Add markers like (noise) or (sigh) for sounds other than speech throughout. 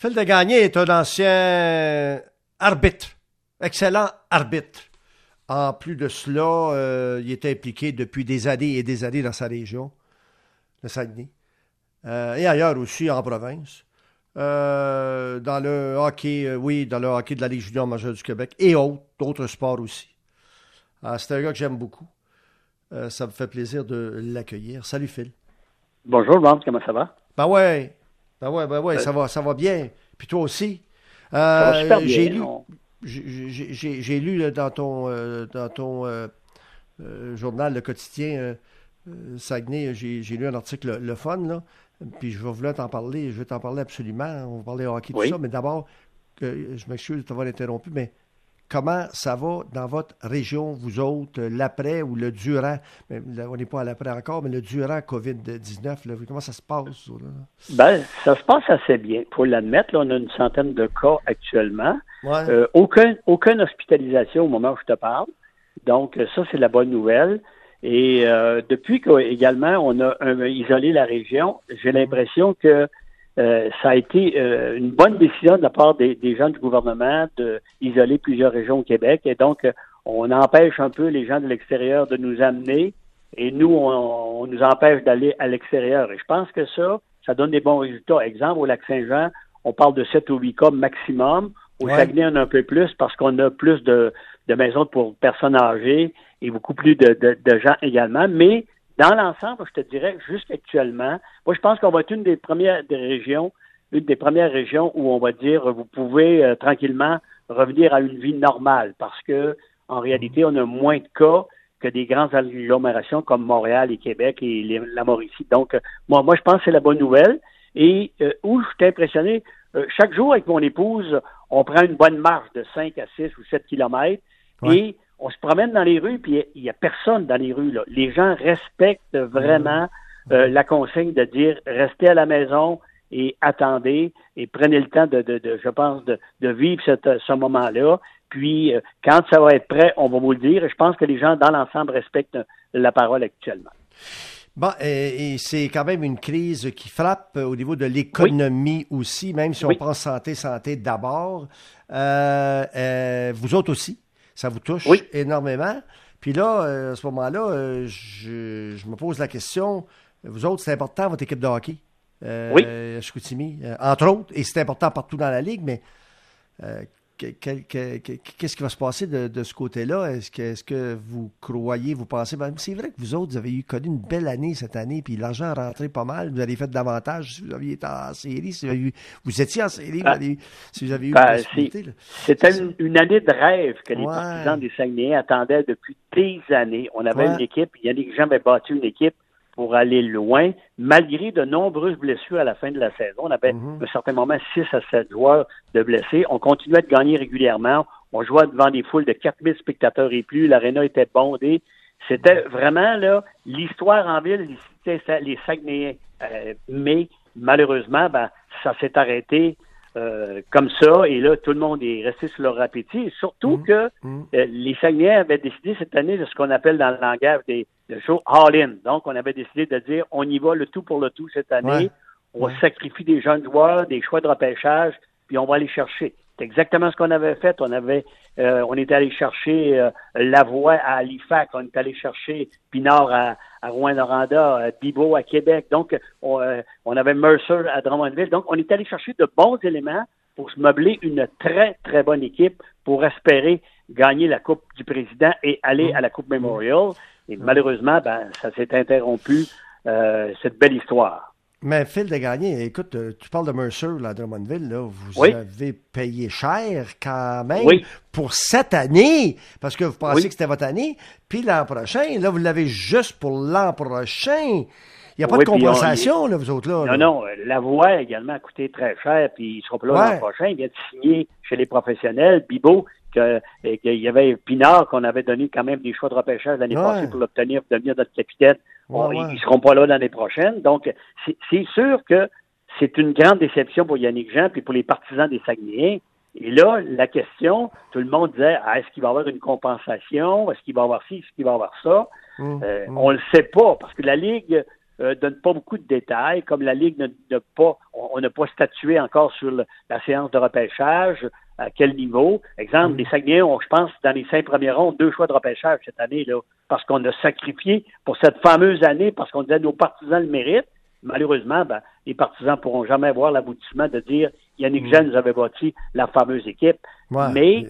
Phil de Gagné est un ancien arbitre, excellent arbitre. En plus de cela, euh, il était impliqué depuis des années et des années dans sa région, le Saguenay, euh, et ailleurs aussi en province. Euh, dans le hockey, oui, dans le hockey de la Ligue junior majeure du Québec et autres, d'autres sports aussi. Ah, c'est un gars que j'aime beaucoup. ça me fait plaisir de l'accueillir. Salut Phil. Bonjour, Laurent, comment ça va? Ben ouais, ben ouais, ben ouais, ça va, ça va bien. Puis toi aussi. j'ai lu, j'ai lu dans ton, euh, dans ton euh, euh, journal, le quotidien Saguenay, j'ai lu un article le, fun, là, puis je vais vouloir t'en parler, je vais t'en parler absolument, on va parler hockey, tout ça, mais d'abord, je m'excuse de t'avoir interrompu, mais comment ça va dans votre région, vous autres, l'après ou le durant, on n'est pas à l'après encore, mais le durant COVID-19, comment ça se passe? Là? Ben, ça se passe assez bien. Pour l'admettre, on a une centaine de cas actuellement. Euh, aucun, aucune hospitalisation au moment où je te parle. Donc, ça, c'est la bonne nouvelle. Et euh, depuis qu'également on a isolé la région, j'ai l'impression que euh, ça a été euh, une bonne décision de la part des, gens du gouvernement d'isoler plusieurs régions au Québec. Et donc, on empêche un peu les gens de l'extérieur de nous amener et nous, on, nous empêche d'aller à l'extérieur. Et je pense que ça, ça donne des bons résultats. Exemple, au lac Saint-Jean, on parle de 7 ou 8 cas maximum. Au Saguenay, on a un peu plus parce qu'on a plus de, maisons pour personnes âgées et beaucoup plus de, de gens également. Mais dans l'ensemble, je te dirais, jusqu'actuellement, moi, je pense qu'on va être une des premières régions, une des premières régions où on va dire, vous pouvez euh, tranquillement revenir à une vie normale parce que, en réalité, on a moins de cas que des grandes agglomérations comme Montréal et Québec et la Mauricie. Donc, euh, moi, moi, je pense que c'est la bonne nouvelle. Et euh, où je suis impressionné, chaque jour avec mon épouse, on prend une bonne marche de 5 à 6 ou 7 kilomètres et on se promène dans les rues, puis il n'y a, personne dans les rues. Là. Les gens respectent vraiment euh, la consigne de dire restez à la maison et attendez et prenez le temps de, je pense, de, vivre ce moment-là. Puis, euh, quand ça va être prêt, on va vous le dire. Et je pense que les gens, dans l'ensemble, respectent la parole actuellement. Bon, et, c'est quand même une crise qui frappe au niveau de l'économie aussi, même si on pense santé, santé d'abord. Euh, vous autres aussi? Ça vous touche énormément. Puis là, euh, à ce moment-là, euh, je, me pose la question, vous autres, c'est important, votre équipe de hockey, euh, oui. Chicoutimi, entre autres, et c'est important partout dans la Ligue, mais qu'est-ce qui va se passer de, ce côté-là? Est-ce que, est que, vous croyez, vous pensez? Ben, c'est vrai que vous autres, vous avez eu connu une belle année cette année, puis l'argent a rentré pas mal. Vous avez fait davantage si vous aviez été en série, si vous, étiez en série, ben, si vous avez eu ben, C'était une, année de rêve que les partisans des Saguenayens attendaient depuis des années. On avait une équipe, il y a des gens avaient battu une équipe pour aller loin, malgré de nombreuses blessures à la fin de la saison. On avait mhm. à un certain moment 6 à 7 joueurs de blessés. On continuait de gagner régulièrement. On jouait devant des foules de 4000 spectateurs et plus. L'aréna était bondée. C'était vraiment là l'histoire en ville, les Saguenayens. Euh, mais malheureusement, ben, ça s'est arrêté euh, comme ça, et là, tout le monde est resté sur leur appétit, surtout mmh. que mmh. Euh, les Saguenayens avaient décidé cette année de ce qu'on appelle dans le langage des shows all-in. Donc, on avait décidé de dire, on y va le tout pour le tout cette année, on sacrifie des jeunes joueurs, des choix de repêchage, puis on va aller chercher. C'est exactement ce qu'on avait fait. On avait, euh, on était allé chercher euh, Lavoie à Halifax, on est allé chercher Pinard à, à Rouen-Noranda, euh, Bibo à Québec. Donc, on, euh, on, avait Mercer à Drummondville. Donc, on est allé chercher de bons éléments pour se meubler une très, très bonne équipe pour espérer gagner la Coupe du Président et aller à la Coupe Memorial. Et malheureusement, ben, ça s'est interrompu, cette belle histoire. Mais Phil de Gagné, écoute, euh, tu parles de Mercer, là, à Drummondville, là, vous avez payé cher quand même pour cette année, parce que vous pensiez que c'était votre année, puis l'an prochain, là, vous l'avez juste pour l'an prochain. Il n'y a pas de compensation, là, vous autres, là. Non, non, la voix également a coûté très cher, puis il sera pas là l'an prochain. Il vient de signer chez les professionnels. Bibo, qu'il y avait Pinard qu'on avait donné quand même des choix de repêchage l'année passée pour l'obtenir, pour devenir notre capitaine. Ils ne seront pas là l'année prochaine. Donc, c'est sûr que c'est une grande déception pour Yannick Jean puis pour les partisans des Saguenayens. Et là, la question, tout le monde disait ah, est-ce qu'il va y avoir une compensation? Est-ce qu'il va y avoir ci? Est-ce qu'il va y avoir ça? Mmh, euh, mmh. On ne le sait pas parce que la Ligue euh, donne pas beaucoup de détails, comme la Ligue n'a pas, on n'a pas statué encore sur la séance de repêchage, à quel niveau. Exemple, mm. les Saguenayens ont, je pense, dans les cinq premiers ronds, deux choix de repêchage cette année, là, parce qu'on a sacrifié pour cette fameuse année, parce qu'on disait nos partisans le méritent. Malheureusement, ben, les partisans pourront jamais voir l'aboutissement de dire Yannick mm. Jeanne nous avait bâti la fameuse équipe. Mais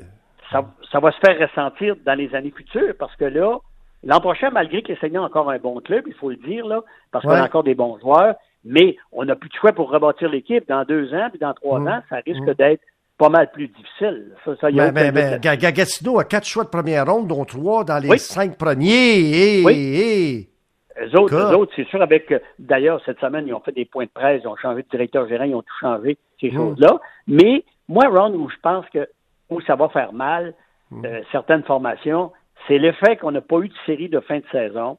ça, ça va se faire ressentir dans les années futures, parce que là, L'an prochain, malgré que les Seigneurs ont encore un bon club, il faut le dire, là, parce qu'on a encore des bons joueurs, mais on n'a plus de choix pour rebâtir l'équipe. Dans deux ans, puis dans trois mm. ans, ça risque d'être pas mal plus difficile. Ça, ça, y a ben, ben, ben a quatre choix de première ronde, dont trois dans les cinq premiers. oui. Eux autres, autres c'est sûr, avec. D'ailleurs, cette semaine, ils ont fait des points de presse, ils ont changé de directeur gérant, ils ont tout changé, ces mm. choses-là. Mais moi, Ron, où je pense que où ça va faire mal, euh, certaines formations, c'est le fait qu'on n'a pas eu de série de fin de saison.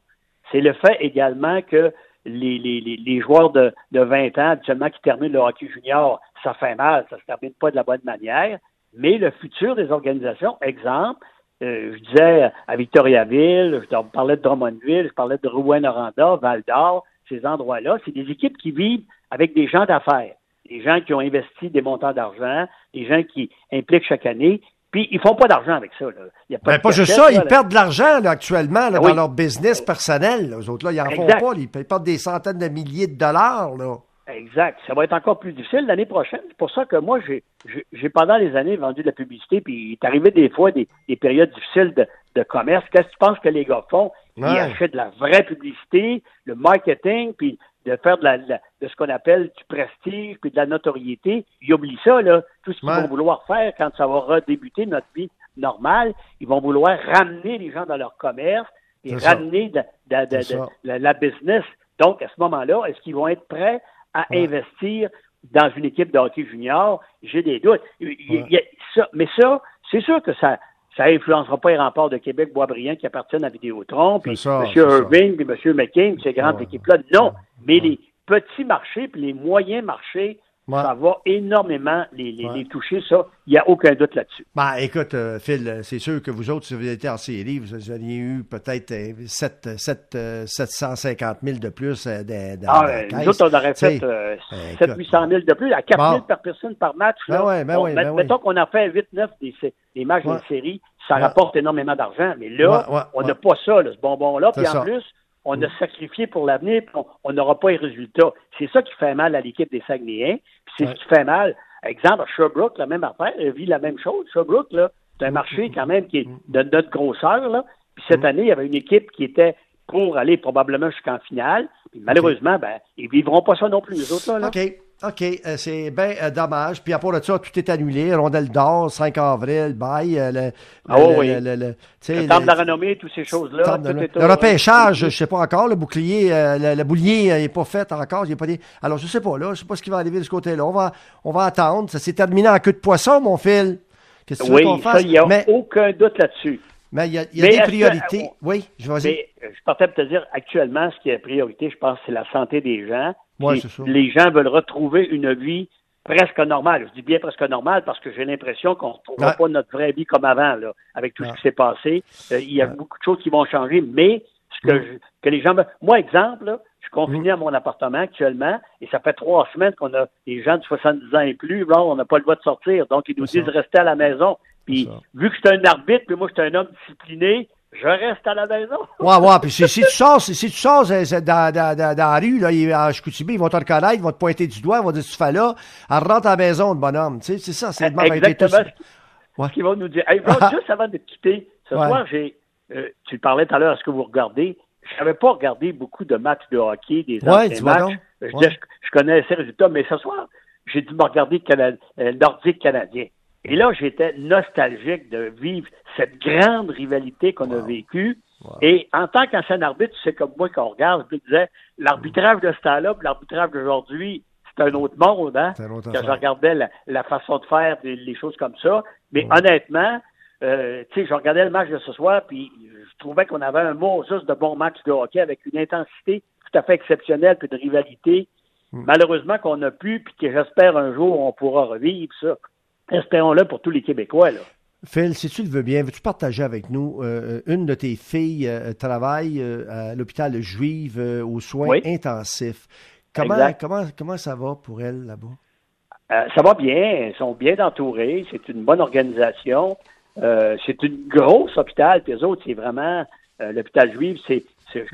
C'est le fait également que les, les, les joueurs de, de 20 ans, habituellement, qui terminent le hockey junior, ça fait mal, ça se termine pas de la bonne manière. Mais le futur des organisations, exemple, euh, je disais à Victoriaville, je parlais de Drummondville, je parlais de Rouen-Noranda, Val-d'Or, ces endroits-là, c'est des équipes qui vivent avec des gens d'affaires, des gens qui ont investi des montants d'argent, des gens qui impliquent chaque année puis ils font pas d'argent avec ça. Là. Il y a pas, ben, pas juste ça, ils perdent de l'argent actuellement là, dans leur business personnel. Les autres, là, ils en font pas. Ils perdent des centaines de milliers de dollars. Là. Exact. Ça va être encore plus difficile l'année prochaine. C'est pour ça que moi, j'ai, j'ai pendant les années vendu de la publicité, puis il est arrivé des fois des, des périodes difficiles de, de commerce. Qu'est-ce que tu penses que les gars font? Ils achètent de la vraie publicité, le marketing, puis de faire de, la, de ce qu'on appelle du prestige puis de la notoriété. Ils oublient ça, là. Tout ce qu'ils vont vouloir faire quand ça va redébuter notre vie normale, ils vont vouloir ramener les gens dans leur commerce et ramener de, la, business. Donc, à ce moment-là, est-ce qu'ils vont être prêts à investir dans une équipe de hockey junior? J'ai des doutes. mais ça, c'est sûr que ça, ça influencera pas les remparts de Québec, Boisbriand qui appartiennent à Vidéotron, puis M. Irving, puis M. McCain, ces grandes équipes-là. Non, mais les petits marchés, puis les moyens marchés, ça va énormément les, les, toucher, ça. Il n'y a aucun doute là-dessus. Ben, écoute, euh, Phil, c'est sûr que vous autres, si vous étiez en série, vous auriez eu peut-être 7, 7, 750 000 de plus euh, dans, ah, Nous autres, on aurait fait 7 800 000 de plus, à 4 000 par personne par match. Ben là. Ben ouais, ben mettons qu'on a fait 8-9 des, des, matchs de série, ça rapporte énormément d'argent. Mais là, on n'a pas ça, ce bonbon-là. Puis en plus, on a sacrifié pour l'avenir, puis on n'aura pas les résultats. C'est ça qui fait mal à l'équipe des Saguenayens, puis c'est ce qui fait mal. Exemple, Sherbrooke, la même affaire, elle vit la même chose. Sherbrooke, là, c'est un marché quand même qui est de notre grosseur, là. Puis cette année, il y avait une équipe qui était pour aller probablement jusqu'en finale. Puis malheureusement, ben, ils vivront pas ça non plus, les autres, là. OK. OK, euh, c'est bien euh, dommage. Puis à part de ça, tout est annulé. Rondelle d'or, 5 avril, bail. Euh, le, ah oui. Le, le, le temple de la renommée, toutes ces choses-là. Le, repêchage, je ne sais pas encore. Le bouclier, le, boulier n'est pas fait encore. Il pas dit. Alors, je ne sais pas, là. Je ne sais pas ce qui va arriver de ce côté-là. On va, on va attendre. Ça s'est terminé en queue de poisson, mon fil. Qu'est-ce que oui, qu'on fasse? il n'y a aucun doute là-dessus. Mais il y a, y a des priorités. oui, je vais Mais je partais te dire, actuellement, ce qui est priorité, je pense, c'est la santé des gens les gens veulent retrouver une vie presque normale. Je dis bien presque normale parce que j'ai l'impression qu'on ne retrouvera pas notre vraie vie comme avant, là, avec tout ce qui s'est passé. Euh, il y a beaucoup de choses qui vont changer, mais ce que, que les gens... Moi, exemple, je suis confiné à mon appartement actuellement et ça fait trois semaines qu'on a des gens de 70 ans et plus, là, on n'a pas le droit de sortir. Donc, ils nous disent de rester à la maison. Puis, vu que je suis un arbitre, puis moi, je suis un homme discipliné, je reste à la maison. ouais, ouais, puis si, tu sors, si, tu sors dans, dans, dans, la rue, là, à Chicoutimi, ils vont te reconnaître, ils vont te pointer du doigt, ils vont dire, tu fais là, rentre à la maison, le bonhomme. Tu sais, c'est ça, c'est le Exactement. Ce qu'ils vont nous dire. Hey, (laughs) juste avant de quitter, ce soir, j'ai, euh, tu parlais tout à l'heure, est-ce que vous regardez? Je n'avais pas regardé beaucoup de matchs de hockey, des anciens matchs. Je, je, connais ces résultats, mais ce soir, j'ai dû me regarder le euh, Nordique canadien. Et là, j'étais nostalgique de vivre cette grande rivalité qu'on a vécue. Et en tant qu'ancien arbitre, tu sais comme moi qu'on regarde, je me disais, l'arbitrage de ce temps-là, l'arbitrage d'aujourd'hui, c'est un autre monde, hein? Quand je regardais la, façon de faire, les, choses comme ça. Mais honnêtement, euh, tu sais, je regardais le match de ce soir, puis je trouvais qu'on avait un mot juste de bon match de hockey avec une intensité tout à fait exceptionnelle, puis de rivalité. Hmm. Malheureusement qu'on a pu, puis que j'espère un jour on pourra revivre ça espérons-le pour tous les Québécois. Là. Phil, si tu le veux bien, veux-tu partager avec nous, euh, une de tes filles travaille à l'hôpital juive aux soins intensifs. Comment, comment, comment ça va pour elle là-bas? ça va bien, ils sont bien entourés, c'est une bonne organisation. c'est une grosse hôpital, puis eux autres, c'est vraiment l'hôpital juif, c'est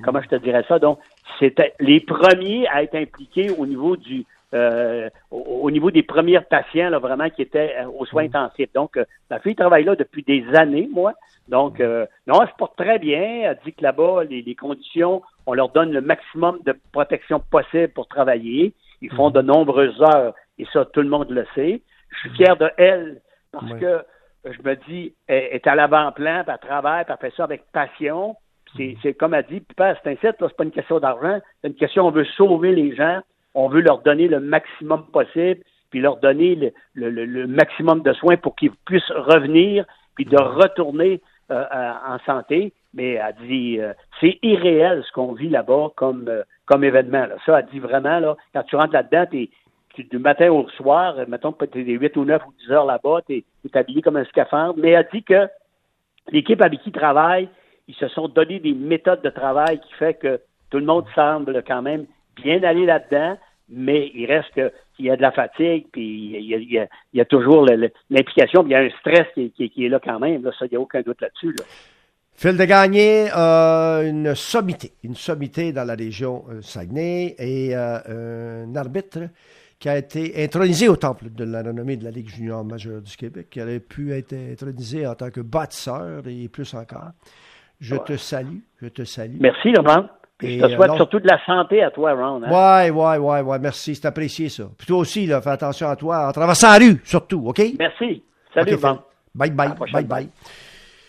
comment je te dirais ça? Donc, c'était les premiers à être impliqués au niveau du euh, au, niveau des premiers patients là, vraiment qui étaient euh, aux soins mm. intensifs. Donc, euh, ma fille travaille là depuis des années, moi. Donc, non, elle se porte très bien. Elle dit que là-bas, les, conditions, on leur donne le maximum de protection possible pour travailler. Ils font mm. de nombreuses heures et ça, tout le monde le sait. Je suis fier de elle parce que je me dis, elle est à l'avant-plan, puis elle travaille, puis elle fait ça avec passion. C'est comme a dit, c'est un c'est pas une question d'argent, c'est une question, on veut sauver les gens, on veut leur donner le maximum possible, puis leur donner le, maximum de soins pour qu'ils puissent revenir, puis de retourner euh, en santé. Mais elle dit, euh, c'est irréel ce qu'on vit là-bas comme, euh, comme événement. Là. Ça, elle dit vraiment, là, quand tu rentres là-dedans, tu du matin au soir, mettons que tu es 8 ou 9 ou 10 heures là-bas, tu es, habillé comme un scaphandre, mais elle dit que l'équipe avec qui travaille, ils se sont donné des méthodes de travail qui fait que tout le monde semble quand même bien aller là-dedans, mais il reste qu'il y a de la fatigue, puis il y a, toujours l'implication, il y a un stress qui, est là quand même. ça, il n'y a aucun doute là-dessus. Phil de Gagné a une sommité, une sommité dans la région euh, Saguenay et euh, un arbitre qui a été intronisé au temple de la renommée de la Ligue junior majeure du Québec, qui aurait pu être intronisé en tant que bâtisseur et plus encore. Je te salue. Je te salue. Merci, Laurent. Je te souhaite surtout de la santé à toi, Ron. Hein? Ouais, ouais, ouais, ouais. Merci. C'est apprécié, ça. Puis toi aussi, là, fais attention à toi en traversant la rue, surtout, OK? Merci. Salut, okay, Bye, bye. Bye, bye.